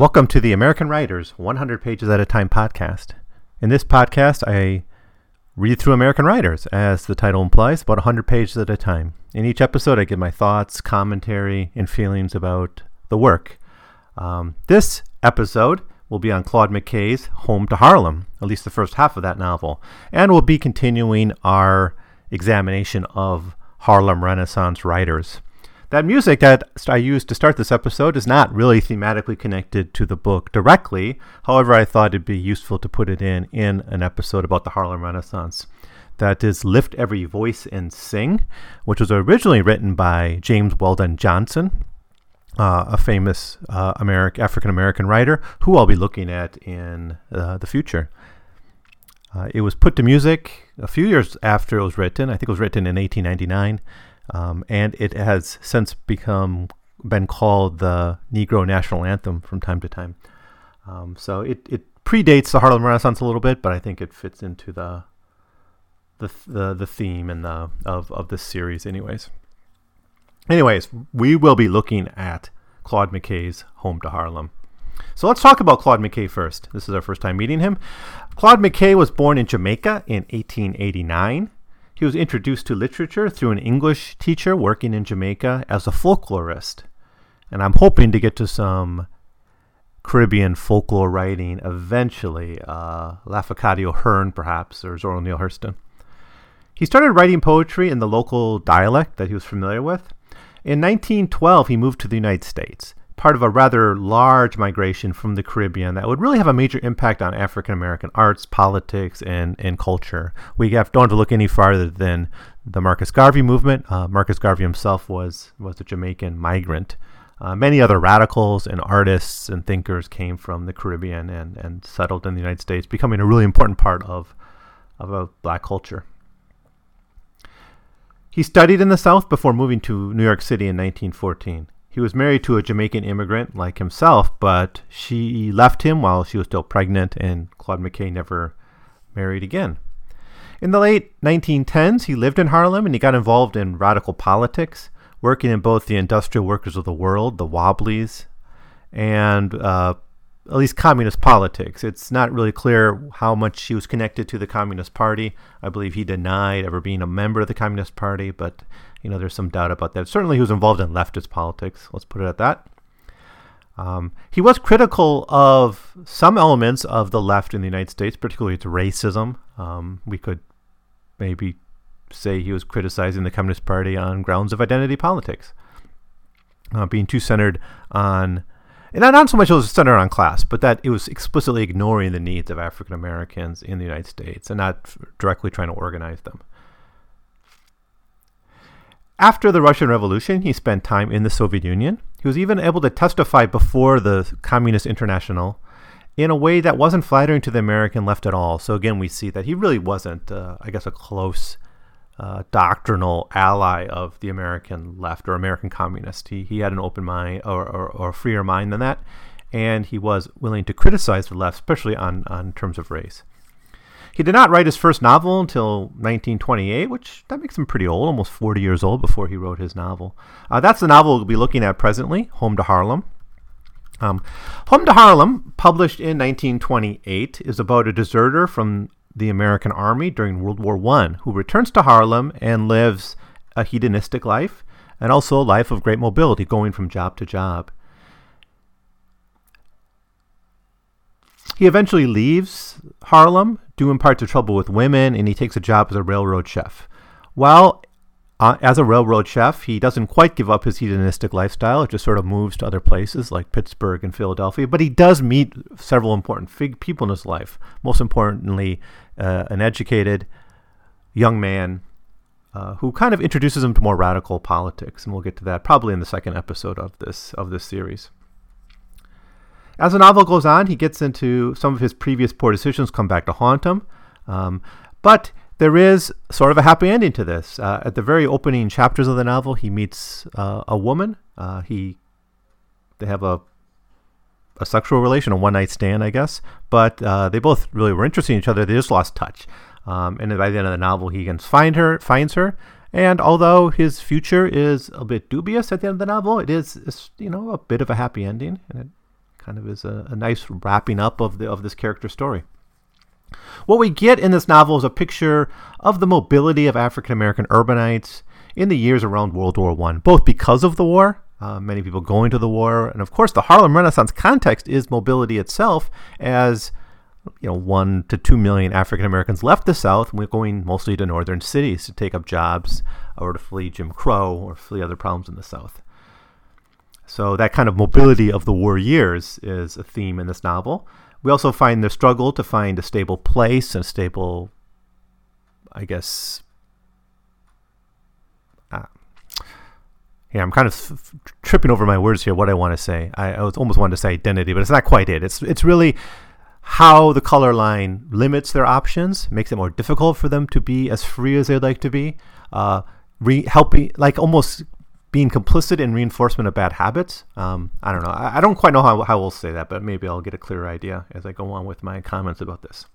Welcome to the American Writers 100 Pages at a Time podcast. In this podcast, I read through American writers, as the title implies, about 100 pages at a time. In each episode, I give my thoughts, commentary, and feelings about the work. Um, this episode will be on Claude McKay's Home to Harlem, at least the first half of that novel, and we'll be continuing our examination of Harlem Renaissance writers. That music that I used to start this episode is not really thematically connected to the book directly. However, I thought it'd be useful to put it in in an episode about the Harlem Renaissance. That is Lift Every Voice and Sing, which was originally written by James Weldon Johnson, uh, a famous uh, American African American writer who I'll be looking at in uh, the future. Uh, it was put to music a few years after it was written. I think it was written in 1899 um, and it has since become been called the Negro National Anthem from time to time. Um, so it, it predates the Harlem Renaissance a little bit, but I think it fits into the the the, the theme and the of of this series, anyways. Anyways, we will be looking at Claude McKay's Home to Harlem. So let's talk about Claude McKay first. This is our first time meeting him. Claude McKay was born in Jamaica in 1889. He was introduced to literature through an English teacher working in Jamaica as a folklorist. And I'm hoping to get to some Caribbean folklore writing eventually. Uh, Lafcadio Hearn, perhaps, or Zora Neale Hurston. He started writing poetry in the local dialect that he was familiar with. In 1912, he moved to the United States part of a rather large migration from the Caribbean that would really have a major impact on African American arts, politics, and, and culture. We have, don't have to look any farther than the Marcus Garvey movement. Uh, Marcus Garvey himself was, was a Jamaican migrant. Uh, many other radicals and artists and thinkers came from the Caribbean and, and settled in the United States, becoming a really important part of, of a black culture. He studied in the South before moving to New York City in 1914. He was married to a Jamaican immigrant like himself, but she left him while she was still pregnant, and Claude McKay never married again. In the late 1910s, he lived in Harlem and he got involved in radical politics, working in both the Industrial Workers of the World, the Wobblies, and uh, at least communist politics. It's not really clear how much he was connected to the Communist Party. I believe he denied ever being a member of the Communist Party, but you know there's some doubt about that. Certainly, he was involved in leftist politics. Let's put it at that. Um, he was critical of some elements of the left in the United States, particularly its racism. Um, we could maybe say he was criticizing the Communist Party on grounds of identity politics, uh, being too centered on and not so much it was centered on class, but that it was explicitly ignoring the needs of African Americans in the United States and not directly trying to organize them. After the Russian Revolution, he spent time in the Soviet Union. He was even able to testify before the Communist International in a way that wasn't flattering to the American left at all. So again, we see that he really wasn't, uh, I guess, a close uh, doctrinal ally of the American left or American communist. He, he had an open mind or, or, or, a freer mind than that, and he was willing to criticize the left, especially on, on terms of race. He did not write his first novel until 1928, which that makes him pretty old, almost 40 years old before he wrote his novel. Uh, that's the novel we'll be looking at presently, Home to Harlem. Um, Home to Harlem, published in 1928, is about a deserter from the American army during World War I, who returns to Harlem and lives a hedonistic life and also a life of great mobility, going from job to job. He eventually leaves Harlem, due in part to trouble with women, and he takes a job as a railroad chef. While uh, as a railroad chef, he doesn't quite give up his hedonistic lifestyle. It just sort of moves to other places like Pittsburgh and Philadelphia. But he does meet several important fig- people in his life. Most importantly, uh, an educated young man uh, who kind of introduces him to more radical politics, and we'll get to that probably in the second episode of this of this series. As the novel goes on, he gets into some of his previous poor decisions come back to haunt him, um, but there is sort of a happy ending to this. Uh, at the very opening chapters of the novel, he meets uh, a woman. Uh, he they have a a sexual relation, a one night stand, I guess. But uh, they both really were interested in each other. They just lost touch. Um, and by the end of the novel, he can find her, finds her. And although his future is a bit dubious at the end of the novel, it is, you know, a bit of a happy ending, and kind of is a, a nice wrapping up of the of this character story. What we get in this novel is a picture of the mobility of African American urbanites in the years around World War I, both because of the war, uh, many people going to the war, and of course the Harlem Renaissance context is mobility itself, as you know, one to two million African Americans left the South, we're going mostly to northern cities to take up jobs or to flee Jim Crow or flee other problems in the South. So that kind of mobility of the war years is a theme in this novel. We also find the struggle to find a stable place and a stable, I guess. Uh, yeah, I'm kind of f- tripping over my words here. What I want to say, I, I was almost wanted to say identity, but it's not quite it. It's it's really how the color line limits their options, makes it more difficult for them to be as free as they'd like to be. Uh, re- helping, like almost being complicit in reinforcement of bad habits. Um, I don't know. I, I, don't quite know how, how we'll say that, but maybe I'll get a clearer idea as I go on with my comments about this.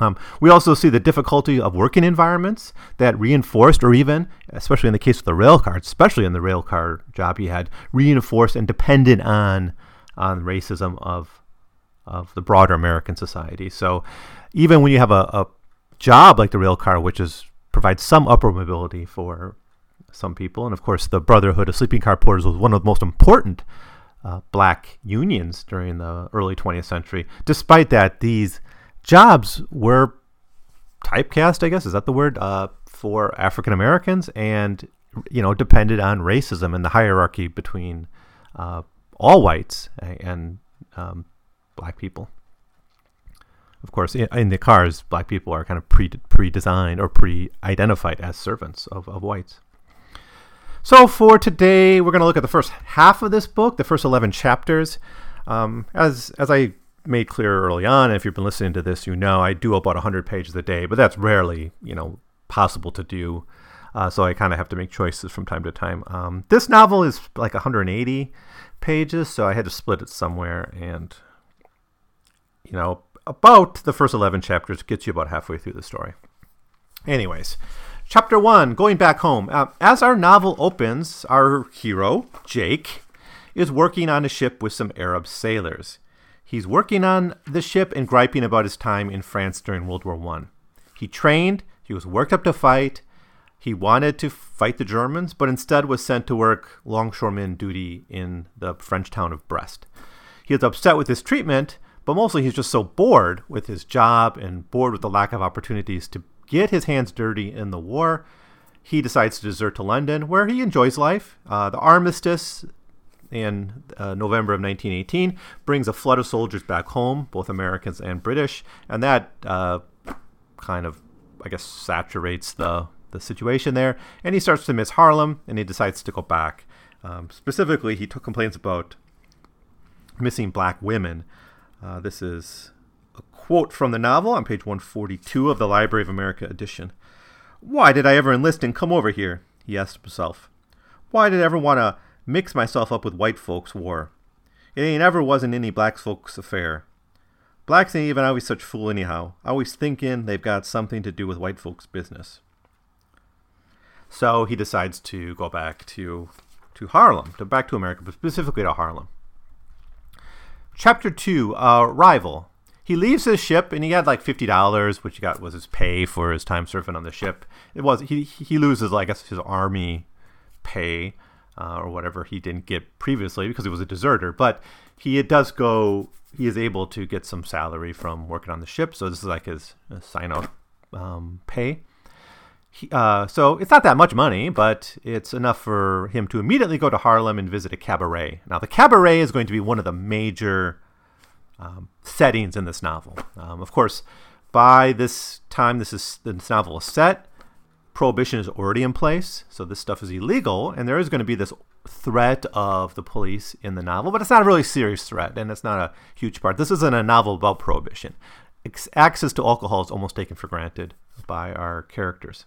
Um, we also see the difficulty of working environments that reinforced, or even, especially in the case of the rail car, especially in the rail car job he had, reinforced and dependent on on racism of of the broader American society. So even when you have a, a job like the rail car, which is provides some upward mobility for some people. And of course, the Brotherhood of Sleeping Car Porters was one of the most important uh, black unions during the early 20th century. Despite that, these jobs were typecast, I guess, is that the word, uh, for African Americans and, you know, depended on racism and the hierarchy between uh, all whites and um, black people. Of course, in, the cars, black people are kind of pre pre designed or pre identified as servants of, of whites. So for today, we're going to look at the first half of this book, the first 11 chapters. Um, as, as I made clear early on, if you've been listening to this, you know I do about 100 pages a day, but that's rarely, you know, possible to do. Uh, so I kind of have to make choices from time to time. Um, this novel is like 180 pages, so I had to split it somewhere, and you know, about the first 11 chapters gets you about halfway through the story. Anyways, Chapter 1 Going Back Home. Uh, as our novel opens, our hero, Jake, is working on a ship with some Arab sailors. He's working on the ship and griping about his time in France during World War I. He trained, he was worked up to fight, he wanted to fight the Germans, but instead was sent to work longshoreman duty in the French town of Brest. He is upset with his treatment, but mostly he's just so bored with his job and bored with the lack of opportunities to get his hands dirty in the war. He decides to desert to London, where he enjoys life. Uh, the armistice in uh, November of 1918 brings a flood of soldiers back home, both Americans and British, and that uh, kind of, I guess, saturates the the situation there. And he starts to miss Harlem, and he decides to go back. Um, specifically, he took complaints about missing black women. Uh, this is quote from the novel on page 142 of the Library of America edition. Why did I ever enlist and come over here? he asked himself. Why did I ever want to mix myself up with white folks' war? It ain't ever wasn't any black folks' affair. Blacks ain't even always such fool anyhow, always thinking they've got something to do with white folks' business. So he decides to go back to to Harlem, to back to America, but specifically to Harlem. Chapter two, uh, rival he leaves his ship and he had like fifty dollars, which he got was his pay for his time surfing on the ship. It was he he loses I guess his army pay uh, or whatever he didn't get previously because he was a deserter, but he does go. He is able to get some salary from working on the ship, so this is like his sign out um, pay. He, uh, so it's not that much money, but it's enough for him to immediately go to Harlem and visit a cabaret. Now, the cabaret is going to be one of the major um, settings in this novel. Um, of course, by this time this is this novel is set, prohibition is already in place, so this stuff is illegal, and there is going to be this threat of the police in the novel, but it's not a really serious threat, and it's not a huge part. This isn't a novel about prohibition. Access to alcohol is almost taken for granted by our characters.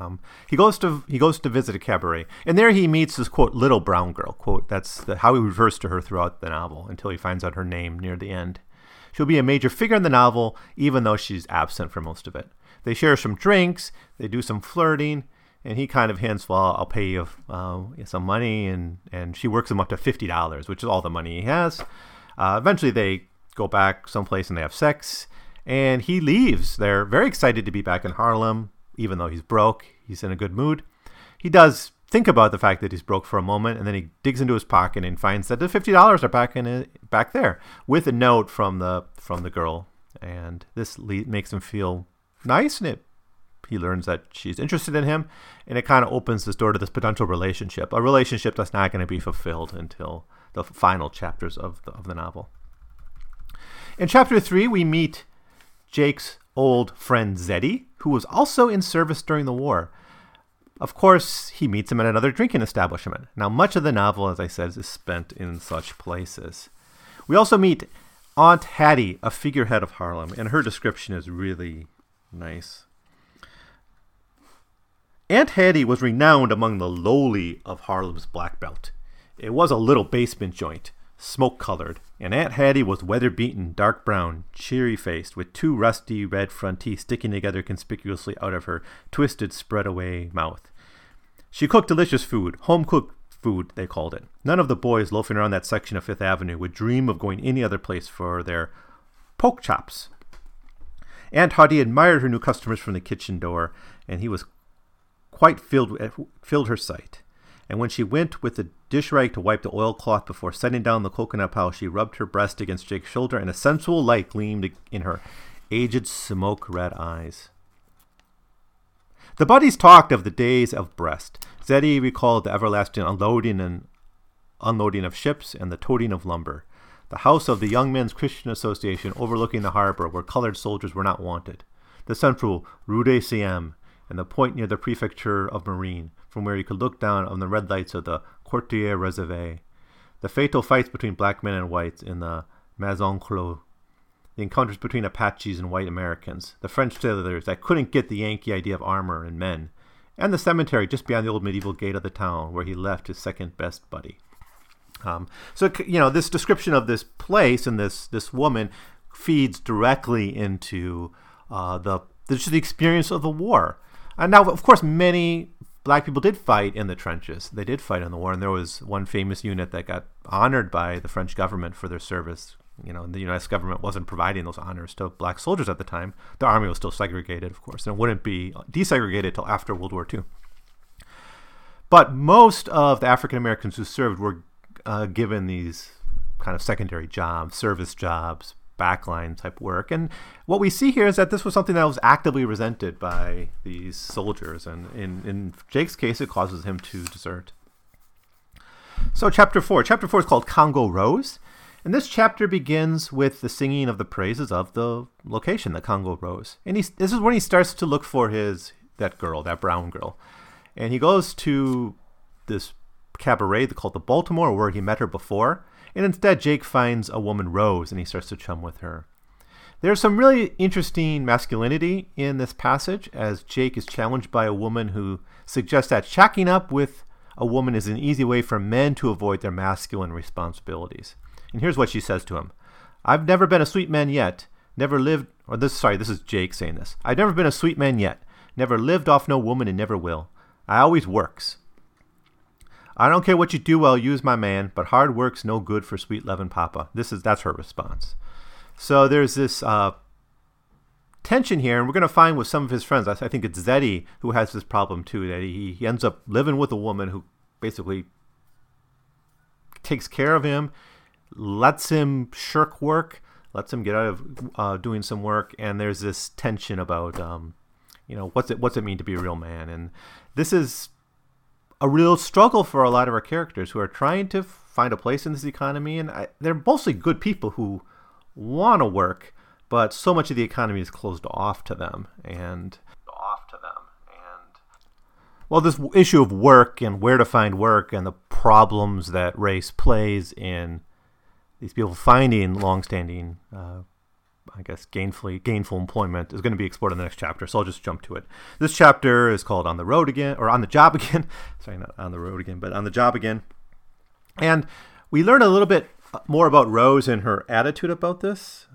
Um, he goes to he goes to visit a cabaret, and there he meets this quote little brown girl quote. That's the, how he refers to her throughout the novel until he finds out her name near the end. She'll be a major figure in the novel, even though she's absent for most of it. They share some drinks, they do some flirting, and he kind of hints, "Well, I'll pay you uh, some money," and and she works him up to fifty dollars, which is all the money he has. Uh, eventually, they go back someplace and they have sex, and he leaves. They're very excited to be back in Harlem, even though he's broke. He's in a good mood. He does think about the fact that he's broke for a moment, and then he digs into his pocket and finds that the fifty dollars are back in it, back there with a note from the from the girl, and this le- makes him feel nice, and it he learns that she's interested in him, and it kind of opens this door to this potential relationship, a relationship that's not going to be fulfilled until the final chapters of the, of the novel. In chapter three, we meet Jake's old friend Zeddy, who was also in service during the war. Of course, he meets him at another drinking establishment. Now, much of the novel, as I said, is spent in such places. We also meet Aunt Hattie, a figurehead of Harlem, and her description is really nice. Aunt Hattie was renowned among the lowly of Harlem's Black Belt. It was a little basement joint, smoke colored, and Aunt Hattie was weather beaten, dark brown, cheery faced, with two rusty red front teeth sticking together conspicuously out of her twisted, spread away mouth. She cooked delicious food, home cooked food, they called it. None of the boys loafing around that section of Fifth Avenue would dream of going any other place for their poke chops. Aunt Hattie admired her new customers from the kitchen door, and he was quite filled, eh, filled her sight. And when she went with the dish rag to wipe the oilcloth before setting down the coconut pile, she rubbed her breast against Jake's shoulder, and a sensual light gleamed in her aged smoke red eyes. The buddies talked of the days of Brest. Zeddy recalled the everlasting unloading and unloading of ships and the toting of lumber. The house of the Young Men's Christian Association overlooking the harbor where colored soldiers were not wanted. The central Rue de Siam and the point near the prefecture of Marine, from where you could look down on the red lights of the Quartier Reserve. The fatal fights between black men and whites in the Maison Clos. The encounters between Apaches and white Americans. The French sailors that couldn't get the Yankee idea of armor and men. And the cemetery just beyond the old medieval gate of the town where he left his second best buddy. Um, so you know this description of this place and this this woman feeds directly into uh, the the experience of the war. And now, of course, many black people did fight in the trenches. They did fight in the war, and there was one famous unit that got honored by the French government for their service. You know, the States government wasn't providing those honors to black soldiers at the time. The army was still segregated, of course, and it wouldn't be desegregated until after World War II. But most of the African Americans who served were uh, given these kind of secondary jobs, service jobs, backline type work. And what we see here is that this was something that was actively resented by these soldiers, and in, in Jake's case, it causes him to desert. So, chapter four. Chapter four is called Congo Rose. And this chapter begins with the singing of the praises of the location, the Congo Rose. And he, this is when he starts to look for his that girl, that brown girl. And he goes to this cabaret called the Baltimore, where he met her before. And instead, Jake finds a woman, Rose, and he starts to chum with her. There's some really interesting masculinity in this passage as Jake is challenged by a woman who suggests that shacking up with a woman is an easy way for men to avoid their masculine responsibilities. And here's what she says to him I've never been a sweet man yet, never lived, or this, sorry, this is Jake saying this. I've never been a sweet man yet, never lived off no woman and never will. I always works. I don't care what you do, I'll use my man, but hard work's no good for sweet lovin' papa. This is that's her response. So there's this uh, tension here, and we're going to find with some of his friends. I, I think it's Zeddy who has this problem too. That he, he ends up living with a woman who basically takes care of him, lets him shirk work, lets him get out of uh, doing some work, and there's this tension about, um, you know, what's it what's it mean to be a real man, and this is a real struggle for a lot of our characters who are trying to find a place in this economy, and I, they're mostly good people who want to work, but so much of the economy is closed off to them, and off to them, and well, this issue of work and where to find work and the problems that race plays in these people finding long-standing uh, I guess gainfully gainful employment is going to be explored in the next chapter. So I'll just jump to it. This chapter is called "On the Road Again" or "On the Job Again." Sorry, not on the road again, but on the job again. And we learn a little bit more about Rose and her attitude about this.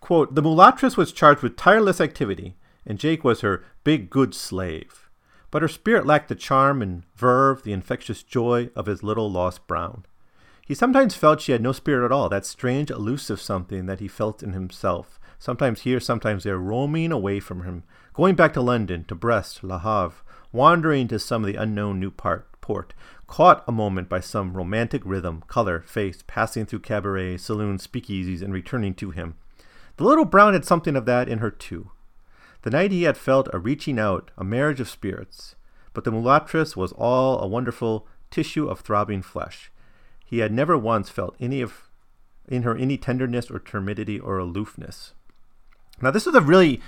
Quote: The mulattress was charged with tireless activity and Jake was her big good slave. But her spirit lacked the charm and verve, the infectious joy of his little lost Brown. He sometimes felt she had no spirit at all, that strange, elusive something that he felt in himself, sometimes here, sometimes there, roaming away from him, going back to London, to Brest, La Havre, wandering to some of the unknown new part, port, caught a moment by some romantic rhythm, color, face, passing through cabarets, saloons, speakeasies, and returning to him. The little Brown had something of that in her, too. The night he had felt a reaching out, a marriage of spirits, but the mulatress was all a wonderful tissue of throbbing flesh. He had never once felt any of in her any tenderness or timidity or aloofness. Now, this is a really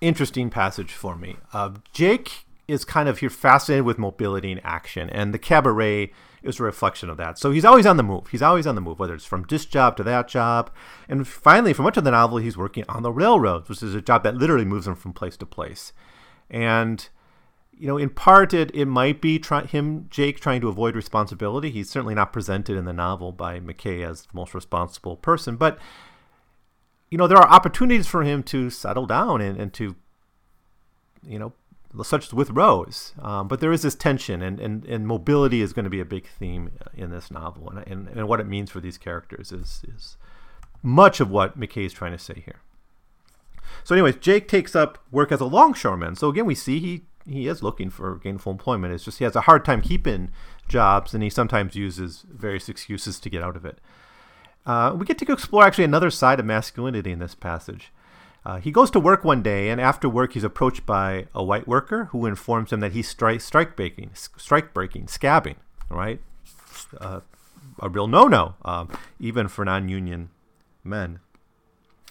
interesting passage for me. Uh, Jake is kind of here fascinated with mobility and action, and the cabaret is a reflection of that. So he's always on the move. He's always on the move, whether it's from this job to that job. And finally, for much of the novel, he's working on the railroads, which is a job that literally moves him from place to place. And you know, in part, it, it might be try, him, Jake, trying to avoid responsibility. He's certainly not presented in the novel by McKay as the most responsible person, but you know, there are opportunities for him to settle down and, and to, you know, such as with Rose. Um, but there is this tension, and, and, and mobility is going to be a big theme in this novel, and, and, and what it means for these characters is, is much of what McKay is trying to say here. So, anyways, Jake takes up work as a longshoreman. So again, we see he he is looking for gainful employment. It's just he has a hard time keeping jobs, and he sometimes uses various excuses to get out of it. Uh, we get to explore actually another side of masculinity in this passage. Uh, he goes to work one day, and after work, he's approached by a white worker who informs him that he's stri- strike breaking, strike breaking, scabbing. Right, uh, a real no-no, um, even for non-union men.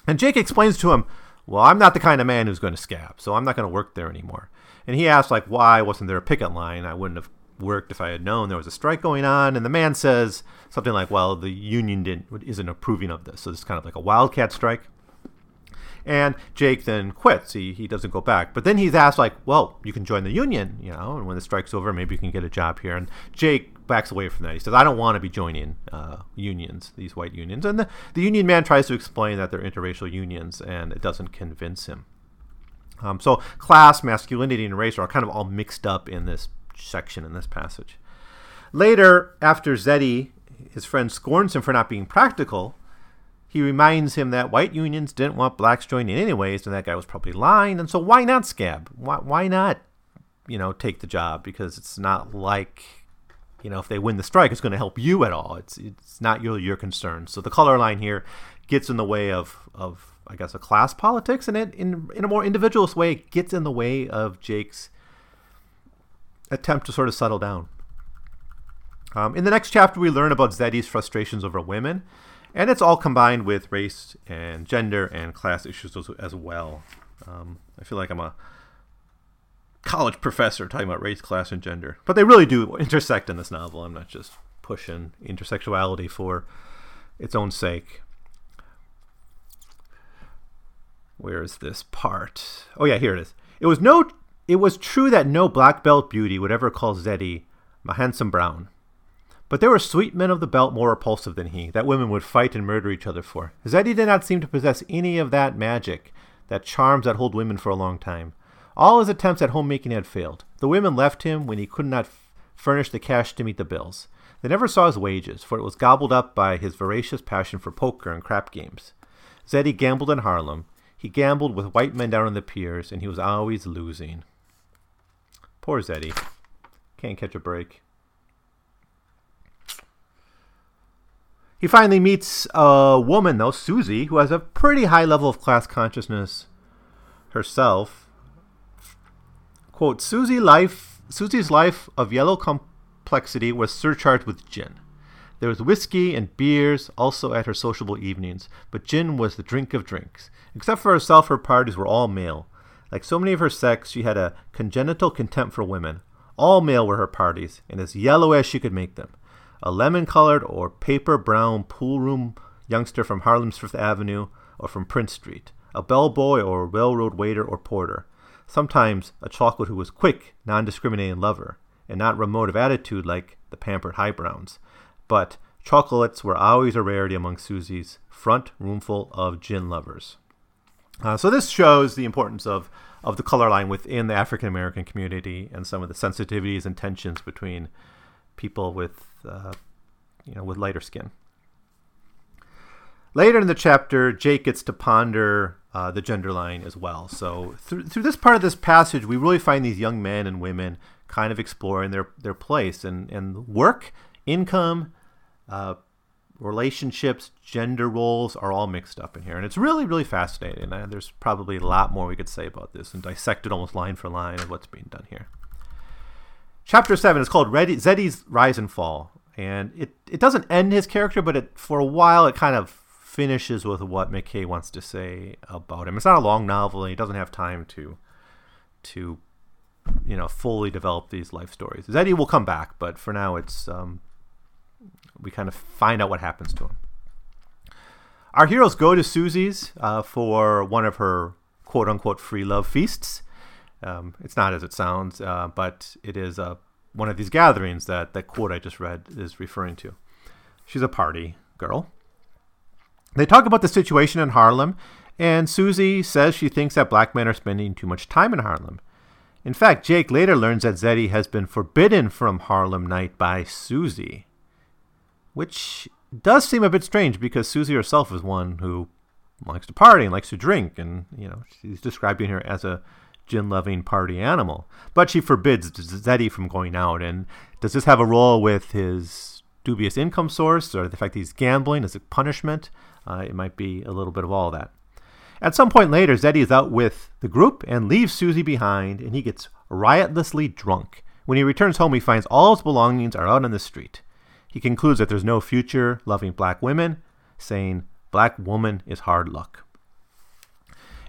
And Jake explains to him, "Well, I'm not the kind of man who's going to scab, so I'm not going to work there anymore." And he asks, like, why wasn't there a picket line? I wouldn't have worked if I had known there was a strike going on. And the man says something like, well, the union didn't, isn't approving of this. So it's kind of like a wildcat strike. And Jake then quits. He, he doesn't go back. But then he's asked, like, well, you can join the union, you know, and when the strike's over, maybe you can get a job here. And Jake backs away from that. He says, I don't want to be joining uh, unions, these white unions. And the, the union man tries to explain that they're interracial unions, and it doesn't convince him. Um, so class, masculinity, and race are kind of all mixed up in this section in this passage. Later, after Zeddy, his friend, scorns him for not being practical, he reminds him that white unions didn't want blacks joining anyways, and that guy was probably lying. And so, why not scab? Why, why not, you know, take the job? Because it's not like, you know, if they win the strike, it's going to help you at all. It's it's not your your concern. So the color line here gets in the way of of I guess a class politics, and it in in a more individualist way it gets in the way of Jake's attempt to sort of settle down. Um, in the next chapter, we learn about Zeddy's frustrations over women, and it's all combined with race and gender and class issues as, well. Um, I feel like I'm a college professor talking about race, class, and gender, but they really do intersect in this novel. I'm not just pushing intersectionality for its own sake. Where is this part? Oh yeah, here it is. It was no it was true that no black belt beauty would ever call Zeddy a handsome brown. But there were sweet men of the belt more repulsive than he, that women would fight and murder each other for. Zeddy did not seem to possess any of that magic, that charms that hold women for a long time. All his attempts at homemaking had failed. The women left him when he could not f- furnish the cash to meet the bills. They never saw his wages, for it was gobbled up by his voracious passion for poker and crap games. Zeddy gambled in Harlem. He gambled with white men down on the piers, and he was always losing. Poor Zeddy. Can't catch a break. He finally meets a woman, though, Susie, who has a pretty high level of class consciousness herself. Quote, Susie life, Susie's life of yellow complexity was surcharged with gin. There was whiskey and beers also at her sociable evenings, but gin was the drink of drinks. Except for herself, her parties were all male. Like so many of her sex, she had a congenital contempt for women. All male were her parties, and as yellow as she could make them. A lemon colored or paper brown pool room youngster from Harlem's Fifth Avenue or from Prince Street. A bellboy or a railroad waiter or porter. Sometimes a chocolate who was quick, non discriminating lover, and not remote of attitude like the pampered highbrowns. But chocolates were always a rarity among Susie's front roomful of gin lovers. Uh, so this shows the importance of of the color line within the African American community and some of the sensitivities and tensions between people with uh, you know with lighter skin. Later in the chapter, Jake gets to ponder uh, the gender line as well. So through, through this part of this passage, we really find these young men and women kind of exploring their, their place and, and work, income, uh, relationships, gender roles are all mixed up in here. And it's really, really fascinating. And there's probably a lot more we could say about this and dissect it almost line for line of what's being done here. Chapter 7 is called Zeddy's Rise and Fall. And it, it doesn't end his character, but it, for a while it kind of finishes with what McKay wants to say about him. It's not a long novel, and he doesn't have time to to you know fully develop these life stories. Zeddy will come back, but for now, it's um, we kind of find out what happens to him. Our heroes go to Susie's uh, for one of her quote unquote free love feasts. Um, it's not as it sounds, uh, but it is uh, one of these gatherings that that quote I just read is referring to. She's a party girl. They talk about the situation in Harlem, and Susie says she thinks that black men are spending too much time in Harlem. In fact, Jake later learns that Zeddy has been forbidden from Harlem Night by Susie, which does seem a bit strange because Susie herself is one who likes to party and likes to drink, and you know she's describing her as a gin-loving party animal. But she forbids Zeddy from going out. And does this have a role with his dubious income source, or the fact he's gambling as a punishment? Uh, it might be a little bit of all that. At some point later, Zeddy is out with the group and leaves Susie behind, and he gets riotously drunk. When he returns home, he finds all his belongings are out on the street. He concludes that there's no future loving black women, saying, Black woman is hard luck.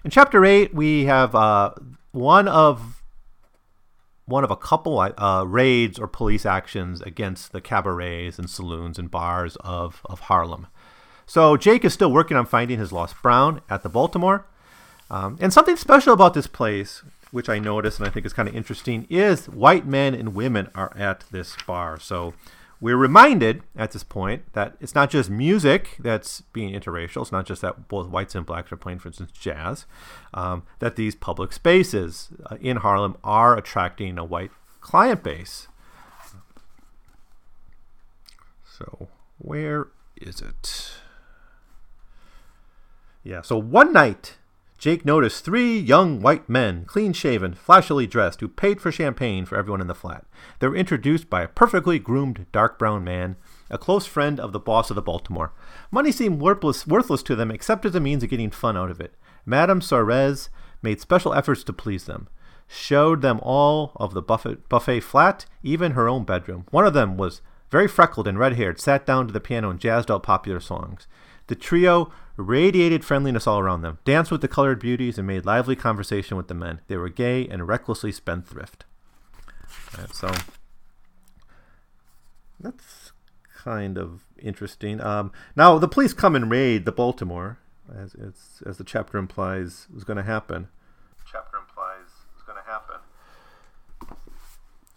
In chapter 8, we have uh, one of one of a couple uh, raids or police actions against the cabarets and saloons and bars of, of Harlem. So Jake is still working on finding his lost Brown at the Baltimore. Um, and something special about this place, which I noticed and I think is kind of interesting, is white men and women are at this bar. So we're reminded at this point that it's not just music that's being interracial. It's not just that both whites and blacks are playing, for instance, jazz. Um, that these public spaces uh, in Harlem are attracting a white client base. So where is it? Yeah, so one night, Jake noticed three young white men, clean shaven, flashily dressed, who paid for champagne for everyone in the flat. They were introduced by a perfectly groomed dark brown man, a close friend of the boss of the Baltimore. Money seemed worthless, worthless to them except as a means of getting fun out of it. Madame Suarez made special efforts to please them, showed them all of the buffet, buffet flat, even her own bedroom. One of them was very freckled and red haired, sat down to the piano and jazzed out popular songs. The trio radiated friendliness all around them, danced with the colored beauties, and made lively conversation with the men. They were gay and recklessly spendthrift. So that's kind of interesting. Um, now the police come and raid the Baltimore, as as, as the chapter implies was going to happen. Chapter implies was going to happen.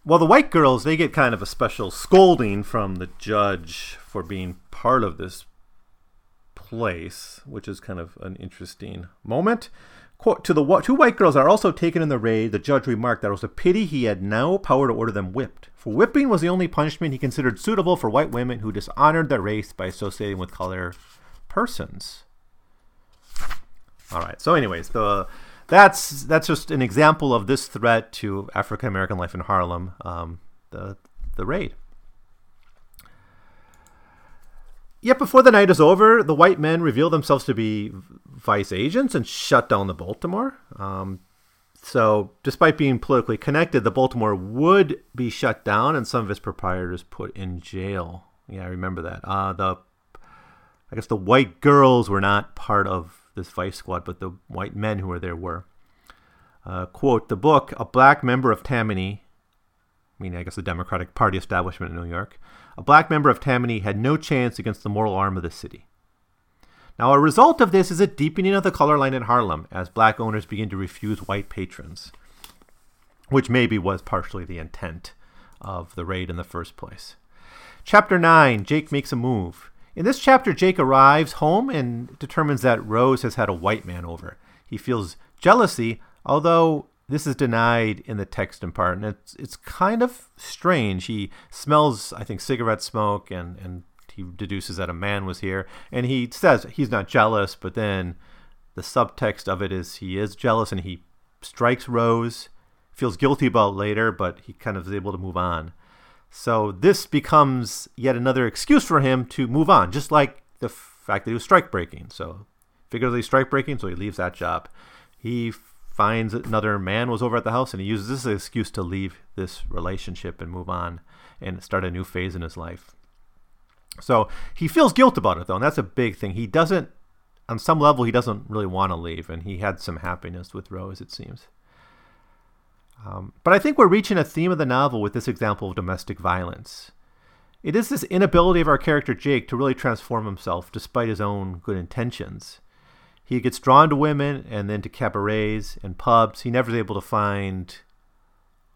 Well, the white girls they get kind of a special scolding from the judge for being part of this place, which is kind of an interesting moment. Quote, to the two white girls are also taken in the raid, the judge remarked that it was a pity he had no power to order them whipped. For whipping was the only punishment he considered suitable for white women who dishonored their race by associating with colored persons. All right. So, anyways, the that's that's just an example of this threat to African American life in Harlem. Um, the the raid. Yet before the night is over, the white men reveal themselves to be vice agents and shut down the Baltimore. Um, so, despite being politically connected, the Baltimore would be shut down and some of its proprietors put in jail. Yeah, I remember that. Uh, the, I guess the white girls were not part of this vice squad, but the white men who were there were. Uh, quote: The book, a black member of Tammany, meaning I guess the Democratic Party establishment in New York, a black member of Tammany had no chance against the moral arm of the city. Now, a result of this is a deepening of the color line in Harlem as black owners begin to refuse white patrons, which maybe was partially the intent of the raid in the first place. Chapter 9 Jake makes a move. In this chapter, Jake arrives home and determines that Rose has had a white man over. he feels jealousy, although this is denied in the text in part, and it's it's kind of strange. He smells, I think, cigarette smoke, and and he deduces that a man was here, and he says he's not jealous, but then the subtext of it is he is jealous, and he strikes Rose, feels guilty about later, but he kind of is able to move on. So this becomes yet another excuse for him to move on, just like the fact that he was strike breaking. So figuratively strike breaking, so he leaves that job. He finds another man was over at the house and he uses this as an excuse to leave this relationship and move on and start a new phase in his life. So he feels guilt about it though, and that's a big thing. He doesn't, on some level, he doesn't really want to leave, and he had some happiness with Rose, it seems. Um, but I think we're reaching a theme of the novel with this example of domestic violence. It is this inability of our character Jake to really transform himself despite his own good intentions. He gets drawn to women and then to cabarets and pubs. He never is able to find,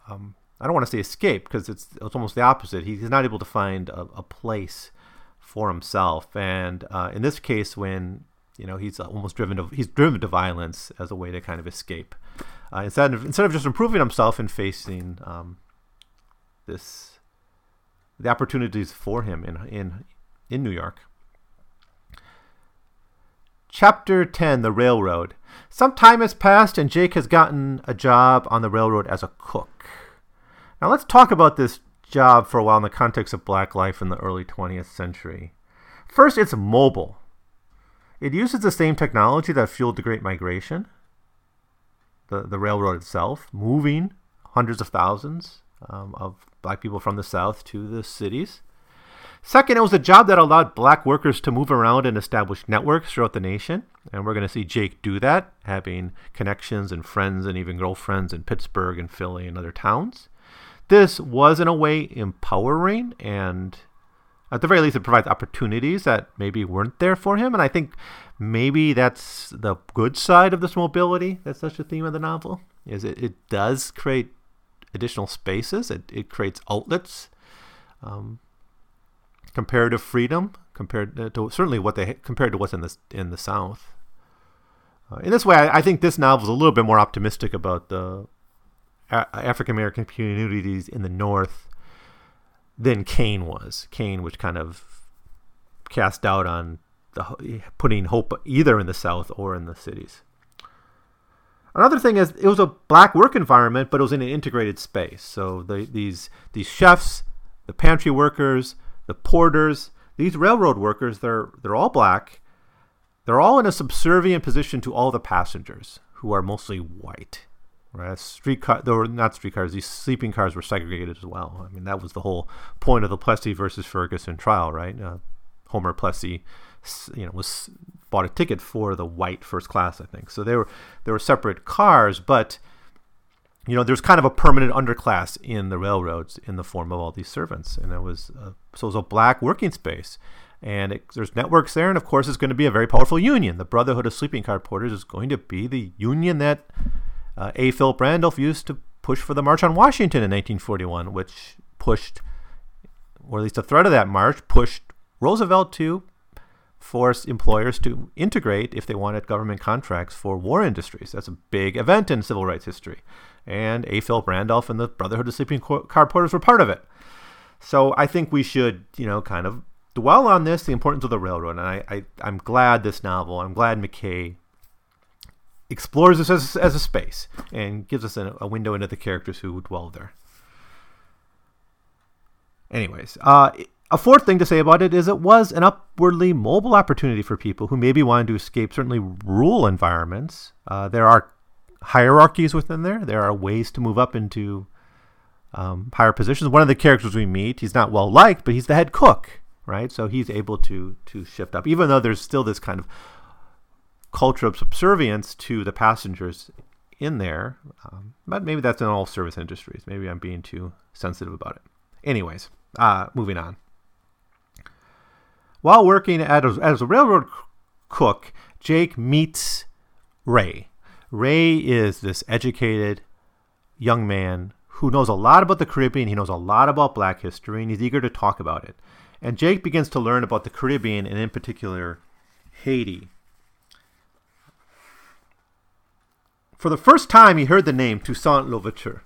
um, I don't want to say escape because it's, it's almost the opposite. He's not able to find a, a place for himself. And uh, in this case, when you know he's almost driven to he's driven to violence as a way to kind of escape, uh, instead of instead of just improving himself and facing um, this the opportunities for him in in in New York. Chapter 10 The Railroad. Some time has passed, and Jake has gotten a job on the railroad as a cook. Now, let's talk about this job for a while in the context of black life in the early 20th century. First, it's mobile. It uses the same technology that fueled the Great Migration, the, the railroad itself, moving hundreds of thousands um, of black people from the South to the cities. Second, it was a job that allowed black workers to move around and establish networks throughout the nation. And we're going to see Jake do that, having connections and friends and even girlfriends in Pittsburgh and Philly and other towns. This was, in a way, empowering and at the very least, it provides opportunities that maybe weren't there for him. And I think maybe that's the good side of this mobility. That's such a theme of the novel. Is it, it does create additional spaces. It, it creates outlets. Um, comparative freedom compared to certainly what they compared to what's in the in the South. Uh, in this way, I, I, think this novel is a little bit more optimistic about the a- African American communities in the North than Cane was. Cane, which kind of cast doubt on the, putting hope either in the South or in the cities. Another thing is it was a black work environment, but it was in an integrated space. So the, these these chefs, the pantry workers, the porters, these railroad workers, they're they're all black. They're all in a subservient position to all the passengers, who are mostly white. Right? Streetcar, though not streetcars, these sleeping cars were segregated as well. I mean, that was the whole point of the Plessy versus Ferguson trial, right? Uh, Homer Plessy, you know, was bought a ticket for the white first class, I think. So they were they were separate cars, but you know, there's kind of a permanent underclass in the railroads in the form of all these servants, and it was uh, so it was a black working space, and it, there's networks there, and of course, it's going to be a very powerful union. The Brotherhood of Sleeping Car Porters is going to be the union that uh, A. Philip Randolph used to push for the March on Washington in 1941, which pushed, or at least the threat of that march pushed Roosevelt to force employers to integrate if they wanted government contracts for war industries. That's a big event in civil rights history and A. Philip Randolph and the Brotherhood of Sleeping Car Porters were part of it. So I think we should, you know, kind of dwell on this, the importance of the railroad. And I, I, I'm glad this novel, I'm glad McKay explores this as, as a space and gives us a, a window into the characters who dwell there. Anyways, uh, a fourth thing to say about it is it was an upwardly mobile opportunity for people who maybe wanted to escape certainly rural environments. Uh, there are hierarchies within there. There are ways to move up into um, higher positions. One of the characters we meet, he's not well liked, but he's the head cook, right? So he's able to to shift up, even though there's still this kind of culture of subservience to the passengers in there. Um, but maybe that's in all service industries. Maybe I'm being too sensitive about it. Anyways, uh, moving on. While working at a, as a railroad cook, Jake meets Ray. Ray is this educated young man who knows a lot about the Caribbean. He knows a lot about black history, and he's eager to talk about it. And Jake begins to learn about the Caribbean, and in particular, Haiti. For the first time, he heard the name Toussaint Louverture,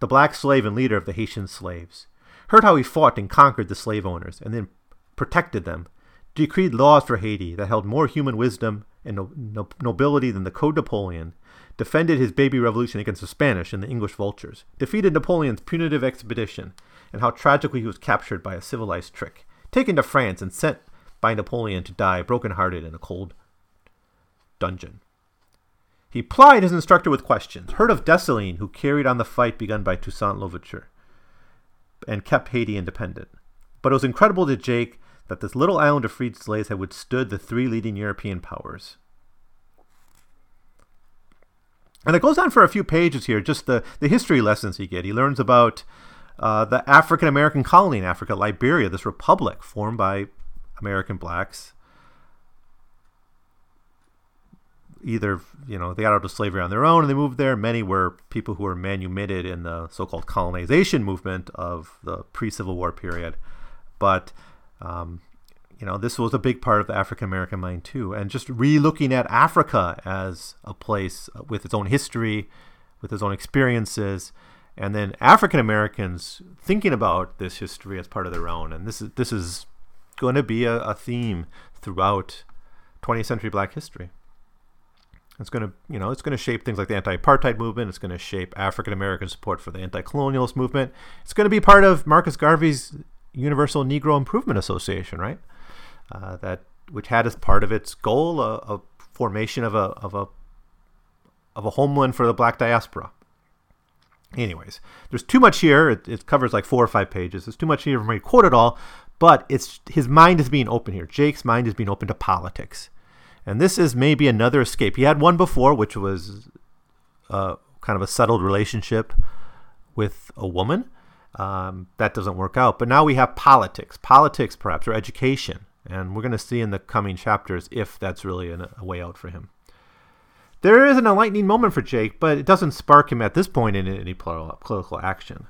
the black slave and leader of the Haitian slaves. Heard how he fought and conquered the slave owners and then protected them. Decreed laws for Haiti that held more human wisdom and no- no- nobility than the Code Napoleon. Defended his baby revolution against the Spanish and the English vultures. Defeated Napoleon's punitive expedition and how tragically he was captured by a civilized trick. Taken to France and sent by Napoleon to die broken-hearted in a cold dungeon. He plied his instructor with questions, heard of Dessalines, who carried on the fight begun by Toussaint Louverture, and kept Haiti independent. But it was incredible to Jake that this little island of freed slaves had withstood the three leading European powers. And it goes on for a few pages here, just the, the history lessons he get. He learns about uh, the African American colony in Africa, Liberia, this republic formed by American blacks either you know they got out of slavery on their own and they moved there. Many were people who were manumitted in the so-called colonization movement of the pre-Civil War period. But um, you know this was a big part of the African American mind too, and just re-looking at Africa as a place with its own history, with its own experiences, and then African Americans thinking about this history as part of their own. And this is this is going to be a, a theme throughout 20th century Black history. It's going to, you know, it's going to shape things like the anti-apartheid movement. It's going to shape African American support for the anti-colonialist movement. It's going to be part of Marcus Garvey's Universal Negro Improvement Association, right? Uh, that which had as part of its goal a, a, formation of a of a of a homeland for the black diaspora. Anyways, there's too much here. It, it covers like four or five pages. There's too much here for me to quote it all, but it's his mind is being open here. Jake's mind is being open to politics. And this is maybe another escape. He had one before, which was uh, kind of a settled relationship with a woman. Um, that doesn't work out. But now we have politics, politics perhaps, or education. And we're going to see in the coming chapters if that's really a, a way out for him. There is an enlightening moment for Jake, but it doesn't spark him at this point in any political action.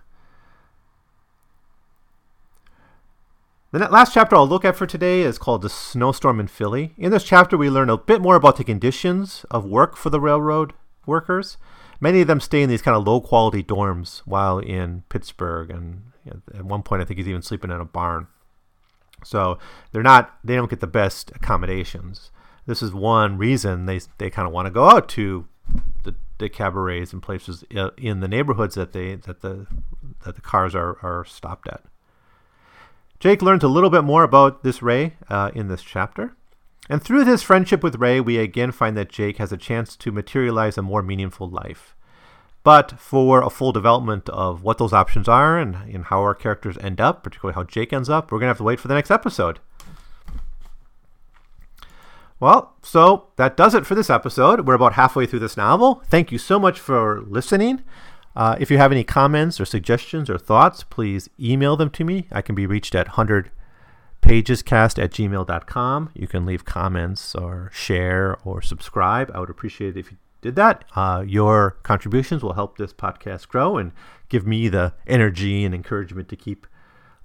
The last chapter I'll look at for today is called The Snowstorm in Philly. In this chapter, we learn a bit more about the conditions of work for the railroad workers. Many of them stay in these kind of low quality dorms while in Pittsburgh, and at one point, I think he's even sleeping in a barn. So they're not, they don't get the best accommodations. This is one reason they, they kind of want to go out to the, the cabarets and places in the neighborhoods that they that the that the cars are, are stopped at. Jake learns a little bit more about this Ray uh, in this chapter. And through this friendship with Ray, we again find that Jake has a chance to materialize a more meaningful life. But for a full development of what those options are and, and how our characters end up, particularly how Jake ends up, we're going to have to wait for the next episode. Well, so that does it for this episode. We're about halfway through this novel. Thank you so much for listening. Uh, if you have any comments or suggestions or thoughts, please email them to me. I can be reached at 100pagescast at gmail.com. You can leave comments or share or subscribe. I would appreciate it if you did that. Uh, your contributions will help this podcast grow and give me the energy and encouragement to keep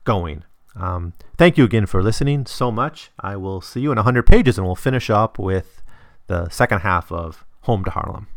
going. Um, thank you again for listening so much. I will see you in 100 pages and we'll finish up with the second half of Home to Harlem.